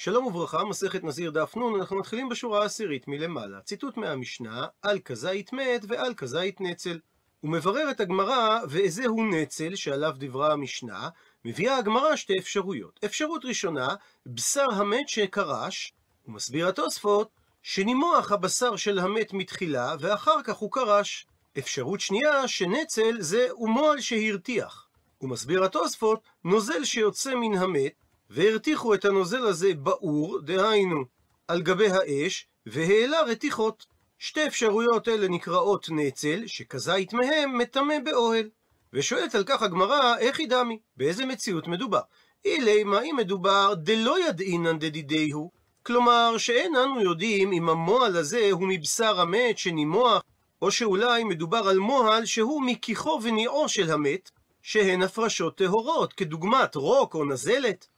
שלום וברכה, מסכת נזיר דף נ', אנחנו מתחילים בשורה העשירית מלמעלה. ציטוט מהמשנה, על כזית מת ועל כזית נצל. ומבררת הגמרא, ואיזהו נצל שעליו דיברה המשנה, מביאה הגמרא שתי אפשרויות. אפשרות ראשונה, בשר המת שקרש, ומסביר התוספות, שנימוח הבשר של המת מתחילה, ואחר כך הוא קרש. אפשרות שנייה, שנצל זה אומועל שהרתיח. ומסביר התוספות, נוזל שיוצא מן המת, והרתיחו את הנוזל הזה באור, דהיינו, על גבי האש, והעלה רתיחות. שתי אפשרויות אלה נקראות נצל, שכזית מהם מטמא באוהל. ושואלת על כך הגמרא, איך היא דמי? באיזה מציאות מדובר? אילי, מה אם מדובר דלא ידעינן דדידיהו? כלומר, שאין אנו יודעים אם המועל הזה הוא מבשר המת שנימוח, או שאולי מדובר על מועל שהוא מכיחו וניעו של המת, שהן הפרשות טהורות, כדוגמת רוק או נזלת.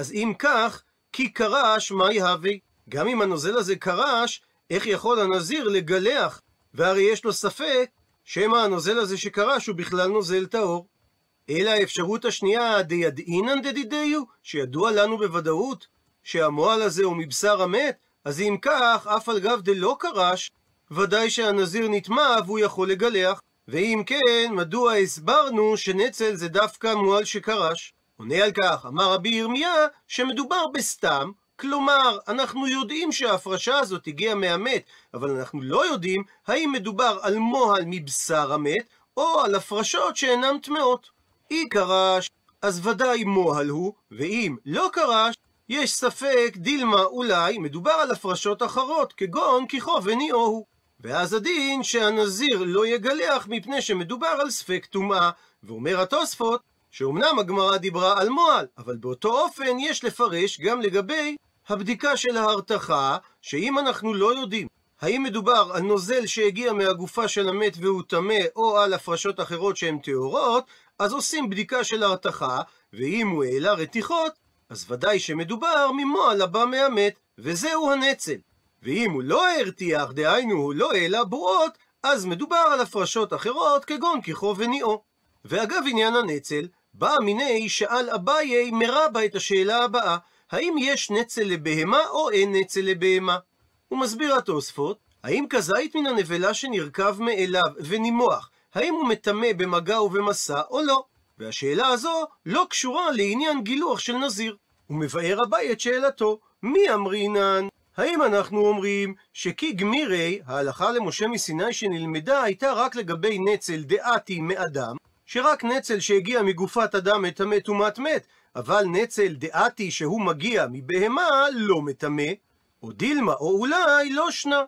אז אם כך, כי קרש, מה יהווה? גם אם הנוזל הזה קרש, איך יכול הנזיר לגלח? והרי יש לו ספק שמא הנוזל הזה שקרש הוא בכלל נוזל טהור. אלא האפשרות השנייה, דידעינן דדידיו, שידוע לנו בוודאות שהמועל הזה הוא מבשר המת, אז אם כך, אף על גב דלא קרש, ודאי שהנזיר נטמע והוא יכול לגלח. ואם כן, מדוע הסברנו שנצל זה דווקא מועל שקרש? עונה על כך, אמר רבי ירמיה, שמדובר בסתם, כלומר, אנחנו יודעים שההפרשה הזאת הגיעה מהמת, אבל אנחנו לא יודעים האם מדובר על מוהל מבשר המת, או על הפרשות שאינן טמאות. אי קרש, אז ודאי מוהל הוא, ואם לא קרש, יש ספק דילמה אולי מדובר על הפרשות אחרות, כגון כיכו וניאו הוא. ואז הדין שהנזיר לא יגלח מפני שמדובר על ספק טומאה. ואומר התוספות, שאומנם הגמרא דיברה על מועל, אבל באותו אופן יש לפרש גם לגבי הבדיקה של ההרתחה, שאם אנחנו לא יודעים האם מדובר על נוזל שהגיע מהגופה של המת והוא טמא, או על הפרשות אחרות שהן טהורות, אז עושים בדיקה של הרתחה, ואם הוא העלה רתיחות, אז ודאי שמדובר ממועל הבא מהמת, וזהו הנצל. ואם הוא לא הרתיח, דהיינו הוא לא העלה בועות, אז מדובר על הפרשות אחרות כגון כיכו וניאו. ואגב עניין הנצל, בא מיני שאל אביי מרבה את השאלה הבאה, האם יש נצל לבהמה או אין נצל לבהמה? הוא מסביר התוספות, האם כזית מן הנבלה שנרכב מאליו ונימוח, האם הוא מטמא במגע ובמסע או לא? והשאלה הזו לא קשורה לעניין גילוח של נזיר. הוא מבאר אביי את שאלתו, מי אמרינן? האם אנחנו אומרים שכי גמירי, ההלכה למשה מסיני שנלמדה, הייתה רק לגבי נצל דעתי מאדם, שרק נצל שהגיע מגופת אדם מטמא טומאת מת, אבל נצל דעתי שהוא מגיע מבהמה לא מטמא, או דילמה, או אולי לא שנה.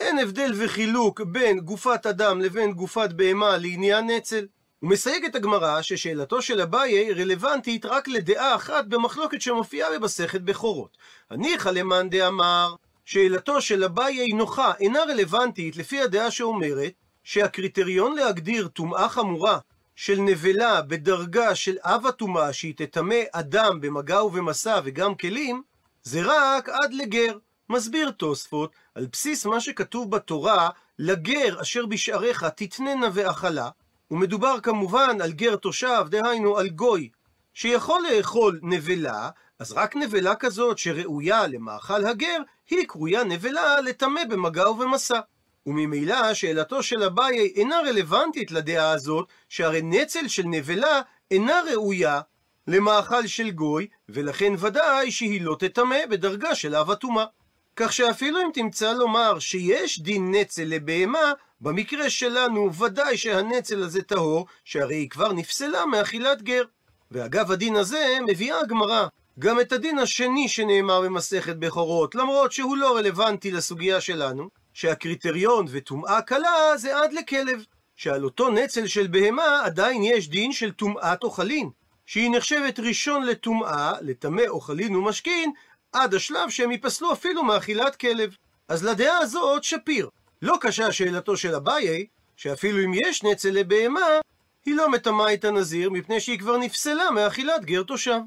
אין הבדל וחילוק בין גופת אדם לבין גופת בהמה לעניין נצל. הוא מסייג את הגמרא ששאלתו של אביי רלוונטית רק לדעה אחת במחלוקת שמופיעה במסכת בכורות. הניחא למאן דאמר, שאלתו של אביי נוחה, אינה רלוונטית לפי הדעה שאומרת שהקריטריון להגדיר טומאה חמורה של נבלה בדרגה של אב הטומאה שהיא תטמא אדם במגע ובמסע וגם כלים, זה רק עד לגר. מסביר תוספות, על בסיס מה שכתוב בתורה, לגר אשר בשעריך תתננה ואכלה, ומדובר כמובן על גר תושב, דהיינו על גוי, שיכול לאכול נבלה, אז רק נבלה כזאת שראויה למאכל הגר, היא קרויה נבלה לטמא במגע ובמסע. וממילא שאלתו של אביי אינה רלוונטית לדעה הזאת, שהרי נצל של נבלה אינה ראויה למאכל של גוי, ולכן ודאי שהיא לא תטמא בדרגה של אב הטומאה. כך שאפילו אם תמצא לומר שיש דין נצל לבהמה, במקרה שלנו ודאי שהנצל הזה טהור, שהרי היא כבר נפסלה מאכילת גר. ואגב הדין הזה מביאה הגמרא גם את הדין השני שנאמר במסכת בכורות, למרות שהוא לא רלוונטי לסוגיה שלנו, שהקריטריון וטומאה קלה זה עד לכלב, שעל אותו נצל של בהמה עדיין יש דין של טומאת אוכלין, שהיא נחשבת ראשון לטומאה, לטמא אוכלין ומשכין, עד השלב שהם ייפסלו אפילו מאכילת כלב. אז לדעה הזאת שפיר. לא קשה שאלתו של אביי, שאפילו אם יש נצל לבהמה, היא לא מטמאה את הנזיר מפני שהיא כבר נפסלה מאכילת גר תושב.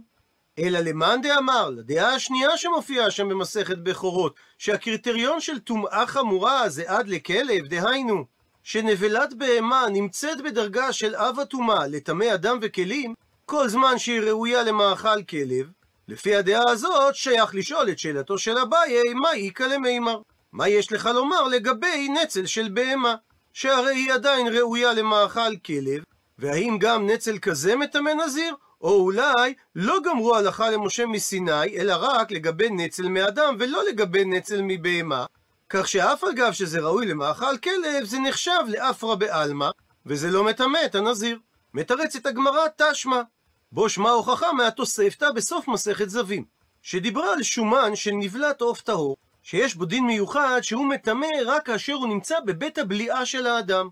אלא למאן דאמר, לדעה השנייה שמופיעה שם במסכת בכורות, שהקריטריון של טומאה חמורה זה עד לכלב, דהיינו, שנבלת בהמה נמצאת בדרגה של אב הטומאה לטמא אדם וכלים, כל זמן שהיא ראויה למאכל כלב, לפי הדעה הזאת, שייך לשאול את שאלתו של אביי, מה איכא למימר? מה יש לך לומר לגבי נצל של בהמה? שהרי היא עדיין ראויה למאכל כלב, והאם גם נצל כזה מטמא נזיר? או אולי לא גמרו הלכה למשה מסיני, אלא רק לגבי נצל מאדם, ולא לגבי נצל מבהמה. כך שאף אגב שזה ראוי למאכל כלב, זה נחשב לאפרה בעלמא, וזה לא מטמא את הנזיר. מתרצת הגמרא תשמע. בו שמע הוכחה מהתוספתא בסוף מסכת זווים, שדיברה על שומן של נבלת עוף טהור, שיש בו דין מיוחד שהוא מטמא רק כאשר הוא נמצא בבית הבליעה של האדם.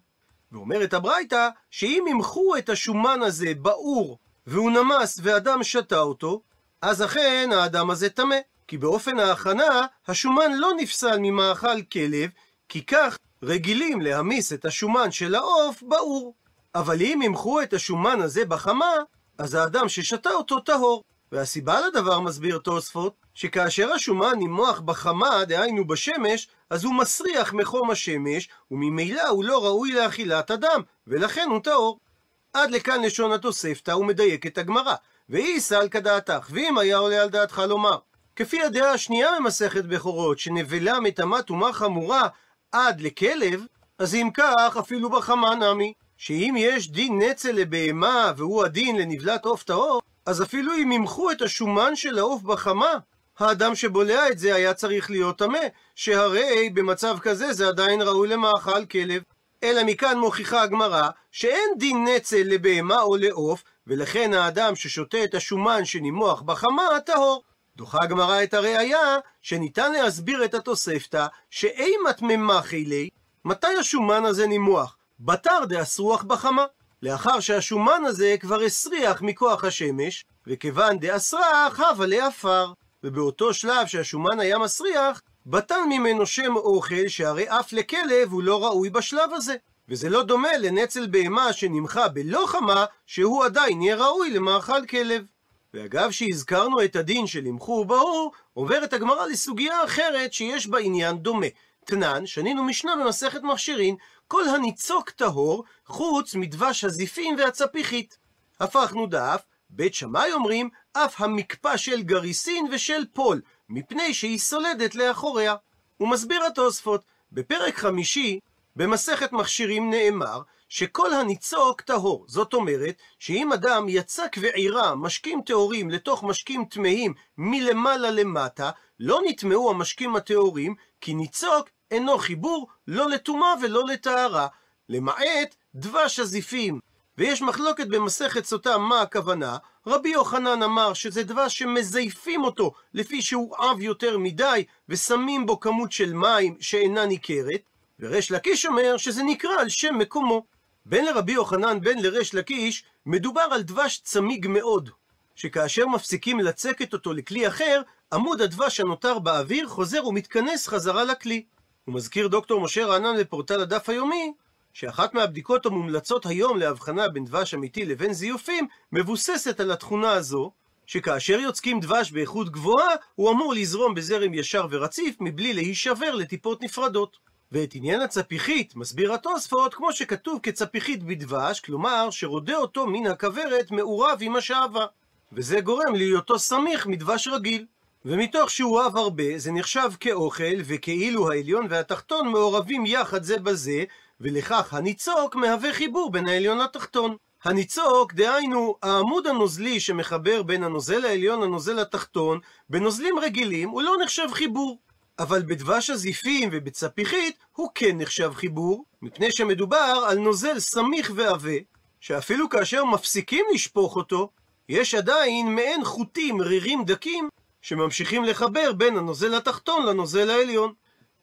ואומרת הברייתא, שאם ימחו את השומן הזה באור, והוא נמס ואדם שתה אותו, אז אכן האדם הזה טמא. כי באופן ההכנה, השומן לא נפסל ממאכל כלב, כי כך רגילים להמיס את השומן של העוף באור. אבל אם ימחו את השומן הזה בחמה, אז האדם ששתה אותו טהור. והסיבה לדבר, מסביר תוספות, שכאשר השומן נמוח בחמה, דהיינו בשמש, אז הוא מסריח מחום השמש, וממילא הוא לא ראוי לאכילת אדם, ולכן הוא טהור. עד לכאן לשון התוספתא, הוא מדייק את הגמרא. ואי סל כדעתך, ואם היה עולה על דעתך לומר, כפי הדעה השנייה ממסכת בכורות, שנבלה מטמא טומאה חמורה עד לכלב, אז אם כך, אפילו בחמה נמי. שאם יש דין נצל לבהמה, והוא הדין לנבלת עוף טהור, אז אפילו אם ימחו את השומן של העוף בחמה, האדם שבולע את זה היה צריך להיות טמא, שהרי במצב כזה זה עדיין ראוי למאכל כלב. אלא מכאן מוכיחה הגמרא שאין דין נצל לבהמה או לעוף, ולכן האדם ששותה את השומן שנימוח בחמה, טהור. דוחה הגמרא את הראייה שניתן להסביר את התוספתא שאימת ממחי לי, מתי השומן הזה נימוח? בתר דאסרוח בחמה. לאחר שהשומן הזה כבר הסריח מכוח השמש, וכיוון דאסרח הווה לעפר. ובאותו שלב שהשומן היה מסריח, בטל ממנו שם אוכל שהרי אף לכלב הוא לא ראוי בשלב הזה. וזה לא דומה לנצל בהמה שנמחה בלא חמה, שהוא עדיין יהיה ראוי למאכל כלב. ואגב שהזכרנו את הדין של ימחו ברור, עוברת הגמרא לסוגיה אחרת שיש בה עניין דומה. תנן, שנינו משנה במסכת מכשירין, כל הניצוק טהור, חוץ מדבש הזיפים והצפיחית. הפכנו דף, בית שמאי אומרים, אף המקפא של גריסין ושל פול, מפני שהיא סולדת לאחוריה. הוא מסביר התוספות, בפרק חמישי, במסכת מכשירים נאמר, שכל הניצוק טהור. זאת אומרת, שאם אדם יצק ועירה משקים טהורים לתוך משקים טמאים מלמעלה למטה, לא נטמאו המשקים הטהורים, כי ניצוק אינו חיבור לא לטומאה ולא לטהרה, למעט דבש הזיפים. ויש מחלוקת במסכת סוטה מה הכוונה, רבי יוחנן אמר שזה דבש שמזייפים אותו לפי שהוא עב יותר מדי ושמים בו כמות של מים שאינה ניכרת, וריש לקיש אומר שזה נקרא על שם מקומו. בין לרבי יוחנן בין לריש לקיש מדובר על דבש צמיג מאוד, שכאשר מפסיקים לצקת אותו לכלי אחר, עמוד הדבש הנותר באוויר חוזר ומתכנס חזרה לכלי. הוא מזכיר דוקטור משה רענן לפורטל הדף היומי, שאחת מהבדיקות המומלצות היום להבחנה בין דבש אמיתי לבין זיופים, מבוססת על התכונה הזו, שכאשר יוצקים דבש באיכות גבוהה, הוא אמור לזרום בזרם ישר ורציף, מבלי להישבר לטיפות נפרדות. ואת עניין הצפיחית מסביר התוספות כמו שכתוב כצפיחית בדבש, כלומר שרודה אותו מן הכוורת מעורב עם השעווה. וזה גורם להיותו סמיך מדבש רגיל. ומתוך שהוא אהב הרבה, זה נחשב כאוכל, וכאילו העליון והתחתון מעורבים יחד זה בזה, ולכך הניצוק מהווה חיבור בין העליון לתחתון. הניצוק, דהיינו, העמוד הנוזלי שמחבר בין הנוזל העליון לנוזל התחתון, בנוזלים רגילים הוא לא נחשב חיבור. אבל בדבש הזיפים ובצפיחית הוא כן נחשב חיבור, מפני שמדובר על נוזל סמיך ועבה, שאפילו כאשר מפסיקים לשפוך אותו, יש עדיין מעין חוטים רירים דקים שממשיכים לחבר בין הנוזל התחתון לנוזל העליון.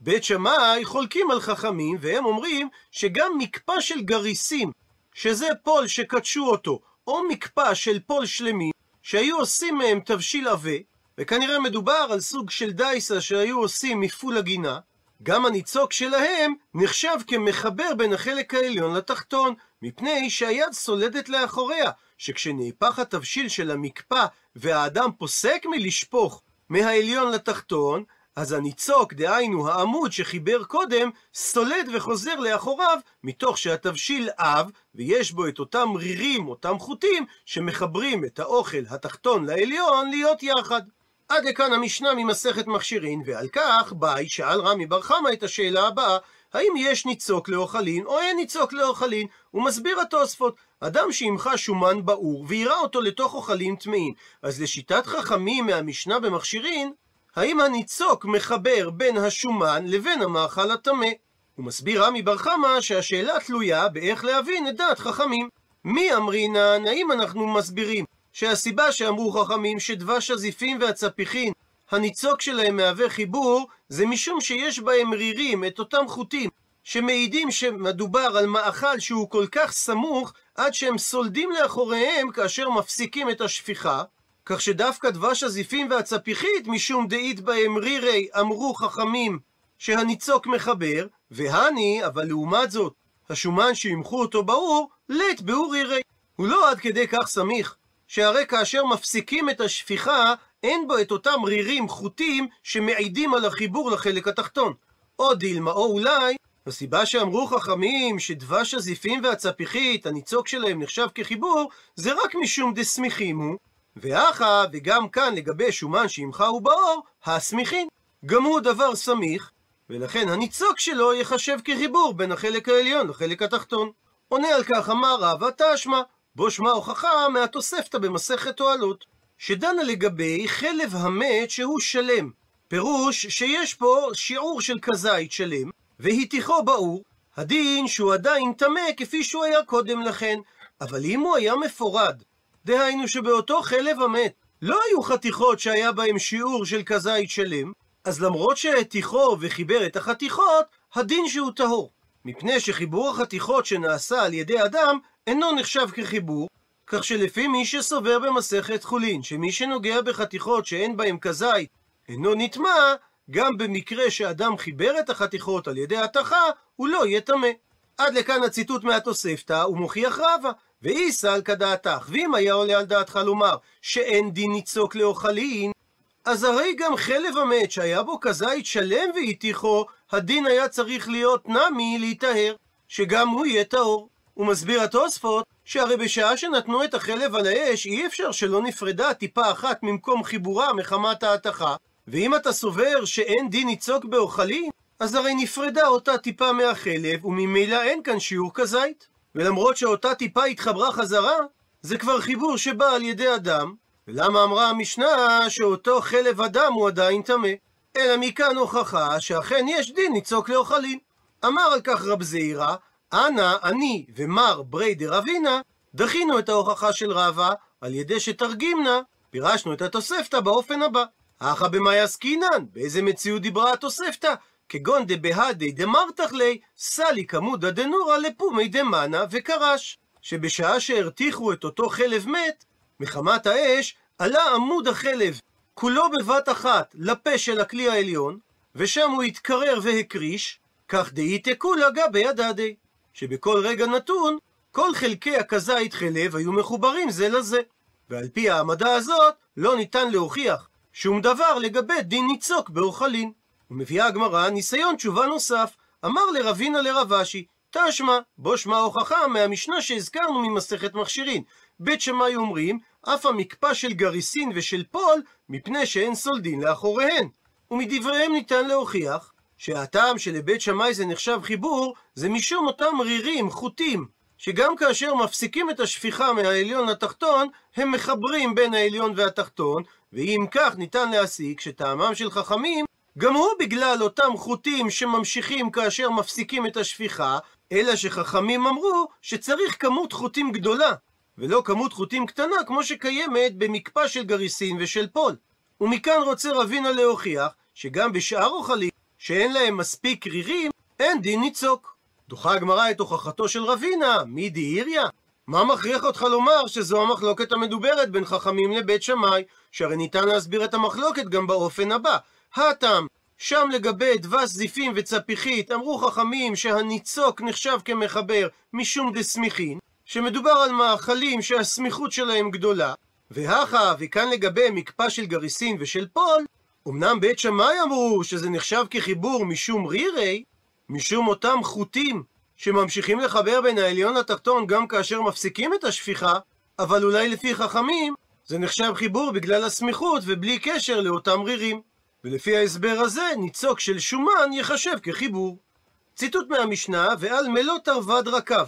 בית שמאי חולקים על חכמים, והם אומרים שגם מקפא של גריסים, שזה פול שקדשו אותו, או מקפא של פול שלמים, שהיו עושים מהם תבשיל עבה, וכנראה מדובר על סוג של דייסה שהיו עושים מפול הגינה, גם הניצוק שלהם נחשב כמחבר בין החלק העליון לתחתון, מפני שהיד סולדת לאחוריה, שכשנהפך התבשיל של המקפא והאדם פוסק מלשפוך מהעליון לתחתון, אז הניצוק, דהיינו העמוד שחיבר קודם, סולד וחוזר לאחוריו, מתוך שהתבשיל עב, ויש בו את אותם רירים, אותם חוטים, שמחברים את האוכל התחתון לעליון להיות יחד. עד לכאן המשנה ממסכת מכשירין, ועל כך ביי שאל רמי בר חמא את השאלה הבאה, האם יש ניצוק לאוכלין או אין ניצוק לאוכלין? הוא מסביר התוספות, אדם שימחה שומן בעור ויראה אותו לתוך אוכלים טמאים, אז לשיטת חכמים מהמשנה במכשירין, האם הניצוק מחבר בין השומן לבין המאכל הטמא? הוא מסביר רמי בר חמא שהשאלה תלויה באיך להבין את דעת חכמים. מי אמרינן, האם אנחנו מסבירים שהסיבה שאמרו חכמים שדבש הזיפים והצפיחין, הניצוק שלהם מהווה חיבור, זה משום שיש בהם רירים, את אותם חוטים, שמעידים שמדובר על מאכל שהוא כל כך סמוך, עד שהם סולדים לאחוריהם כאשר מפסיקים את השפיכה, כך שדווקא דבש הזיפים והצפיחית, משום דאית בהם רירי, אמרו חכמים שהניצוק מחבר, והני, אבל לעומת זאת, השומן שימחו אותו באור, לית באור רירי. הוא לא עד כדי כך סמיך, שהרי כאשר מפסיקים את השפיכה, אין בו את אותם רירים חוטים שמעידים על החיבור לחלק התחתון. או דילמה, או אולי, הסיבה שאמרו חכמים שדבש הזיפים והצפיחית, הניצוק שלהם נחשב כחיבור, זה רק משום דסמיכים הוא, ואחה, וגם כאן לגבי שומן הוא באור, הסמיכין. גם הוא דבר סמיך, ולכן הניצוק שלו ייחשב כחיבור בין החלק העליון לחלק התחתון. עונה על כך אמר רבא תשמע, בו שמע הוכחה מהתוספתא במסכת תועלות, שדנה לגבי חלב המת שהוא שלם. פירוש שיש פה שיעור של כזית שלם, והיתיכו באור, הדין שהוא עדיין טמא כפי שהוא היה קודם לכן, אבל אם הוא היה מפורד, דהיינו שבאותו חלב המת לא היו חתיכות שהיה בהם שיעור של כזית שלם, אז למרות שהתיכו וחיבר את החתיכות, הדין שהוא טהור. מפני שחיבור החתיכות שנעשה על ידי אדם אינו נחשב כחיבור, כך שלפי מי שסובר במסכת חולין, שמי שנוגע בחתיכות שאין בהם כזית אינו נטמע, גם במקרה שאדם חיבר את החתיכות על ידי התכה, הוא לא יהיה טמא. עד לכאן הציטוט מהתוספתא, הוא מוכיח רבה. ואיסא על כדעתך, ואם היה עולה על דעתך לומר שאין דין ניצוק לאוכלין, אז הרי גם חלב המת שהיה בו כזית שלם והיתיכו, הדין היה צריך להיות נמי להיטהר, שגם הוא יהיה טהור. הוא מסביר התוספות, שהרי בשעה שנתנו את החלב על האש, אי אפשר שלא נפרדה טיפה אחת ממקום חיבורה מחמת ההתכה, ואם אתה סובר שאין דין ניצוק באוכלין, אז הרי נפרדה אותה טיפה מהחלב, וממילא אין כאן שיעור כזית. ולמרות שאותה טיפה התחברה חזרה, זה כבר חיבור שבא על ידי אדם, ולמה אמרה המשנה שאותו חלב אדם הוא עדיין טמא? אלא מכאן הוכחה שאכן יש דין ניצוק לאוכלים. אמר על כך רב זעירא, אנא, אני ומר ברי דרבינה, דחינו את ההוכחה של רבא על ידי שתרגימנה, פירשנו את התוספתא באופן הבא. אחא במאי עסקינן, באיזה מציאות דיברה התוספתא? כגון דבהדי דמרתח לי, סלי כמודא דנורא לפומי דמנה וקרש. שבשעה שהרתיחו את אותו חלב מת, מחמת האש, עלה עמוד החלב כולו בבת אחת לפה של הכלי העליון, ושם הוא התקרר והקריש, כך דאיתא כולה גבי הדדי. שבכל רגע נתון, כל חלקי הכזית חלב היו מחוברים זה לזה. ועל פי העמדה הזאת, לא ניתן להוכיח שום דבר לגבי דין ניצוק באוכלין. ומביאה הגמרא ניסיון תשובה נוסף. אמר לרבינה לרבשי, תשמע, בו שמע הוכחה מהמשנה שהזכרנו ממסכת מכשירין. בית שמאי אומרים, אף המקפא של גריסין ושל פול, מפני שאין סולדין לאחוריהן. ומדבריהם ניתן להוכיח שהטעם שלבית שמאי זה נחשב חיבור, זה משום אותם רירים, חוטים, שגם כאשר מפסיקים את השפיכה מהעליון לתחתון, הם מחברים בין העליון והתחתון, ואם כך ניתן להסיק שטעמם של חכמים גם הוא בגלל אותם חוטים שממשיכים כאשר מפסיקים את השפיכה, אלא שחכמים אמרו שצריך כמות חוטים גדולה, ולא כמות חוטים קטנה כמו שקיימת במקפא של גריסין ושל פול. ומכאן רוצה רבינה להוכיח שגם בשאר אוכלים שאין להם מספיק רירים, אין דין ניצוק. דוחה הגמרא את הוכחתו של רבינה, מי דאיריה? מה מכריח אותך לומר שזו המחלוקת המדוברת בין חכמים לבית שמאי? שהרי ניתן להסביר את המחלוקת גם באופן הבא. הטעם, שם לגבי דבש זיפים וצפיחית, אמרו חכמים שהניצוק נחשב כמחבר משום דסמיכין, שמדובר על מאכלים שהסמיכות שלהם גדולה, והכה, וכאן לגבי מקפא של גריסין ושל פול, אמנם בית שמאי אמרו שזה נחשב כחיבור משום רירי, משום אותם חוטים שממשיכים לחבר בין העליון לתחתון גם כאשר מפסיקים את השפיכה, אבל אולי לפי חכמים זה נחשב חיבור בגלל הסמיכות ובלי קשר לאותם רירים. ולפי ההסבר הזה, ניצוק של שומן ייחשב כחיבור. ציטוט מהמשנה, ועל מלוא תרווד רקב.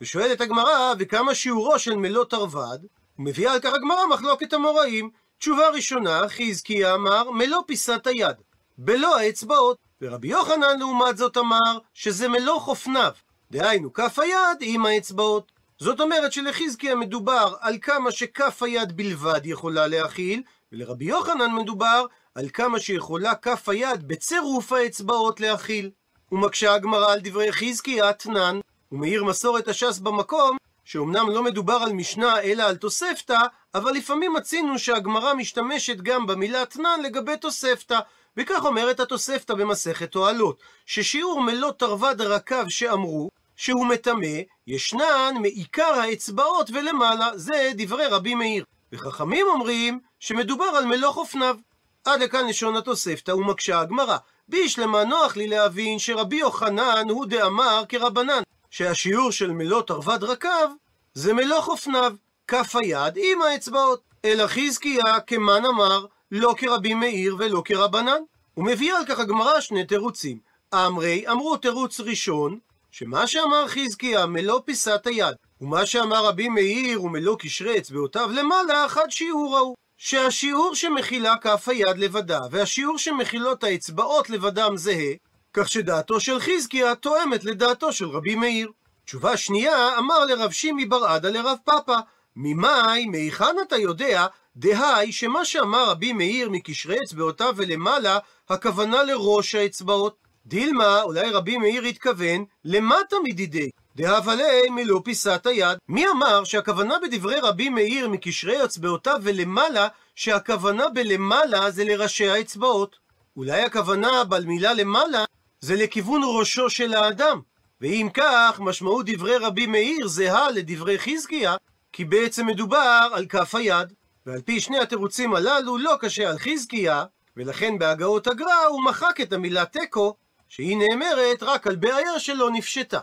ושואלת הגמרא, וכמה שיעורו של מלוא תרווד? ומביאה על כך הגמרא מחלוקת המוראים. תשובה ראשונה, חזקיה אמר, מלוא פיסת היד. בלא האצבעות. ורבי יוחנן לעומת זאת אמר, שזה מלוא חופניו. דהיינו, כף היד עם האצבעות. זאת אומרת שלחזקיה מדובר על כמה שכף היד בלבד יכולה להכיל, ולרבי יוחנן מדובר על כמה שיכולה כף היד בצירוף האצבעות להכיל. ומקשה הגמרא על דברי חזקיה אתנן, ומאיר מסורת הש"ס במקום, שאומנם לא מדובר על משנה אלא על תוספתא, אבל לפעמים מצינו שהגמרא משתמשת גם במילה אתנן לגבי תוספתא, וכך אומרת התוספתא במסכת אוהלות, ששיעור מלוא תרווד הרקב שאמרו, שהוא מטמא, ישנן מעיקר האצבעות ולמעלה, זה דברי רבי מאיר. וחכמים אומרים שמדובר על מלוך אופניו. עד לכאן לשון התוספתא ומקשה הגמרא. בישלמה נוח לי להבין שרבי יוחנן הוא דאמר כרבנן, שהשיעור של מלוא תרווד רקב זה מלוך אופניו, כף היד עם האצבעות. אלא חזקיה כמן אמר, לא כרבי מאיר ולא כרבנן. ומביאה על כך הגמרא שני תירוצים. אמרי אמרו תירוץ ראשון, שמה שאמר חזקיה מלוא פיסת היד, ומה שאמר רבי מאיר ומלוא קשרי אצבעותיו למעלה, אחד שיעור ההוא. שהשיעור שמכילה כף היד לבדה, והשיעור שמכילות האצבעות לבדם זהה, כך שדעתו של חזקיה תואמת לדעתו של רבי מאיר. תשובה שנייה, אמר לרב שימי בר עדה לרב פאפא, ממאי, מהיכן אתה יודע, דהי שמה שאמר רבי מאיר מקשרי אצבעותיו ולמעלה, הכוונה לראש האצבעות. דילמה, אולי רבי מאיר התכוון, למטה מדידי. דהבלי מילוא פיסת היד. מי אמר שהכוונה בדברי רבי מאיר מקשרי אצבעותיו ולמעלה, שהכוונה בלמעלה זה לראשי האצבעות? אולי הכוונה במילה למעלה זה לכיוון ראשו של האדם. ואם כך, משמעות דברי רבי מאיר זהה לדברי חזקיה, כי בעצם מדובר על כף היד. ועל פי שני התירוצים הללו לא קשה על חזקיה, ולכן בהגאות הגר"א הוא מחק את המילה תיקו, שהיא נאמרת רק על בעיה שלא נפשטה.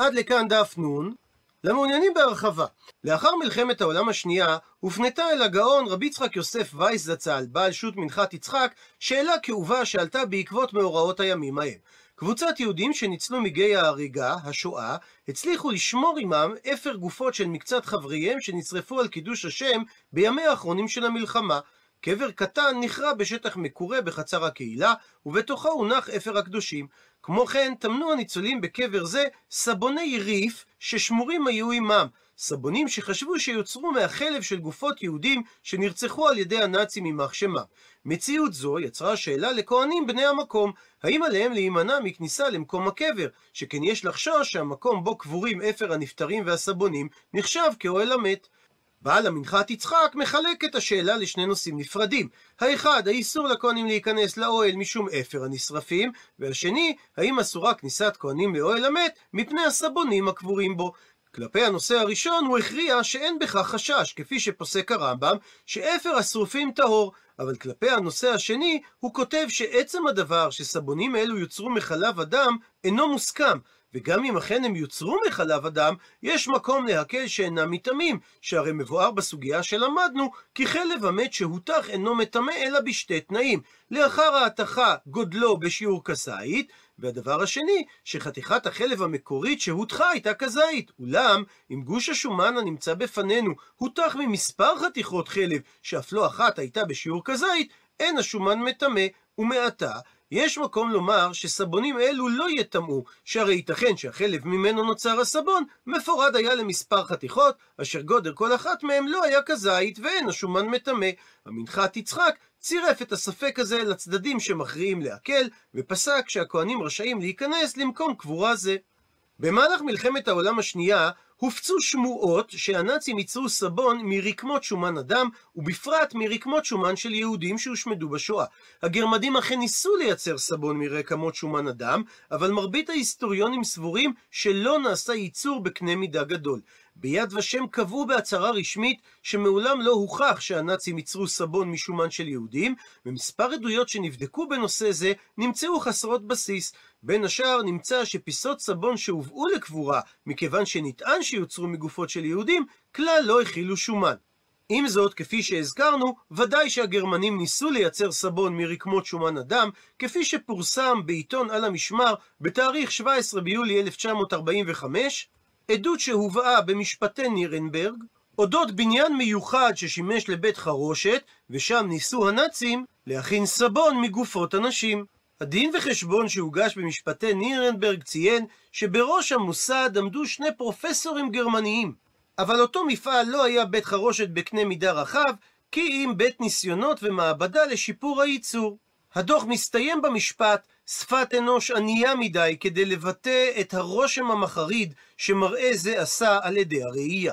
עד לכאן דף נ', למעוניינים בהרחבה. לאחר מלחמת העולם השנייה, הופנתה אל הגאון רבי יצחק יוסף וייס זצ"ל, בעל שו"ת מנחת יצחק, שאלה כאובה שעלתה בעקבות מאורעות הימים ההם. קבוצת יהודים שניצלו מגיא ההריגה, השואה, הצליחו לשמור עמם אפר גופות של מקצת חבריהם שנשרפו על קידוש השם בימי האחרונים של המלחמה. קבר קטן נכרע בשטח מקורה בחצר הקהילה, ובתוכו הונח אפר הקדושים. כמו כן, טמנו הניצולים בקבר זה סבוני ריף ששמורים היו עמם. סבונים שחשבו שיוצרו מהחלב של גופות יהודים שנרצחו על ידי הנאצים יימח שמם. מציאות זו יצרה שאלה לכהנים בני המקום, האם עליהם להימנע מכניסה למקום הקבר, שכן יש לחשוש שהמקום בו קבורים אפר הנפטרים והסבונים נחשב כאוהל המת. בעל המנחת יצחק מחלק את השאלה לשני נושאים נפרדים. האחד, האיסור לכהנים להיכנס לאוהל משום אפר הנשרפים, והשני, האם אסורה כניסת כהנים לאוהל המת מפני הסבונים הקבורים בו. כלפי הנושא הראשון הוא הכריע שאין בכך חשש, כפי שפוסק הרמב"ם, שאפר השרופים טהור, אבל כלפי הנושא השני, הוא כותב שעצם הדבר שסבונים אלו יוצרו מחלב אדם, אינו מוסכם, וגם אם אכן הם יוצרו מחלב אדם, יש מקום להקל שאינם מטמאים, שהרי מבואר בסוגיה שלמדנו, כי חלב המת שהותח אינו מטמא אלא בשתי תנאים, לאחר ההתכה גודלו בשיעור כזית, והדבר השני, שחתיכת החלב המקורית שהותחה הייתה כזית. אולם, אם גוש השומן הנמצא בפנינו הותח ממספר חתיכות חלב, שאף לא אחת הייתה בשיעור כזית, אין השומן מטמא, ומעתה יש מקום לומר שסבונים אלו לא יטמאו, שהרי ייתכן שהחלב ממנו נוצר הסבון, מפורד היה למספר חתיכות, אשר גודל כל אחת מהם לא היה כזית, ואין השומן מטמא. המנחת יצחק צירף את הספק הזה לצדדים שמכריעים להקל, ופסק שהכהנים רשאים להיכנס למקום קבורה זה. במהלך מלחמת העולם השנייה הופצו שמועות שהנאצים ייצרו סבון מרקמות שומן אדם, ובפרט מרקמות שומן של יהודים שהושמדו בשואה. הגרמדים אכן ניסו לייצר סבון מרקמות שומן אדם, אבל מרבית ההיסטוריונים סבורים שלא נעשה ייצור בקנה מידה גדול. ביד ושם קבעו בהצהרה רשמית שמעולם לא הוכח שהנאצים ייצרו סבון משומן של יהודים, ומספר עדויות שנבדקו בנושא זה נמצאו חסרות בסיס. בין השאר נמצא שפיסות סבון שהובאו לקבורה מכיוון שנטען שיוצרו מגופות של יהודים, כלל לא הכילו שומן. עם זאת, כפי שהזכרנו, ודאי שהגרמנים ניסו לייצר סבון מרקמות שומן אדם, כפי שפורסם בעיתון על המשמר בתאריך 17 ביולי 1945, עדות שהובאה במשפטי נירנברג, אודות בניין מיוחד ששימש לבית חרושת, ושם ניסו הנאצים להכין סבון מגופות אנשים. הדין וחשבון שהוגש במשפטי נירנברג ציין שבראש המוסד עמדו שני פרופסורים גרמניים, אבל אותו מפעל לא היה בית חרושת בקנה מידה רחב, כי אם בית ניסיונות ומעבדה לשיפור הייצור. הדוח מסתיים במשפט, שפת אנוש ענייה מדי כדי לבטא את הרושם המחריד שמראה זה עשה על ידי הראייה.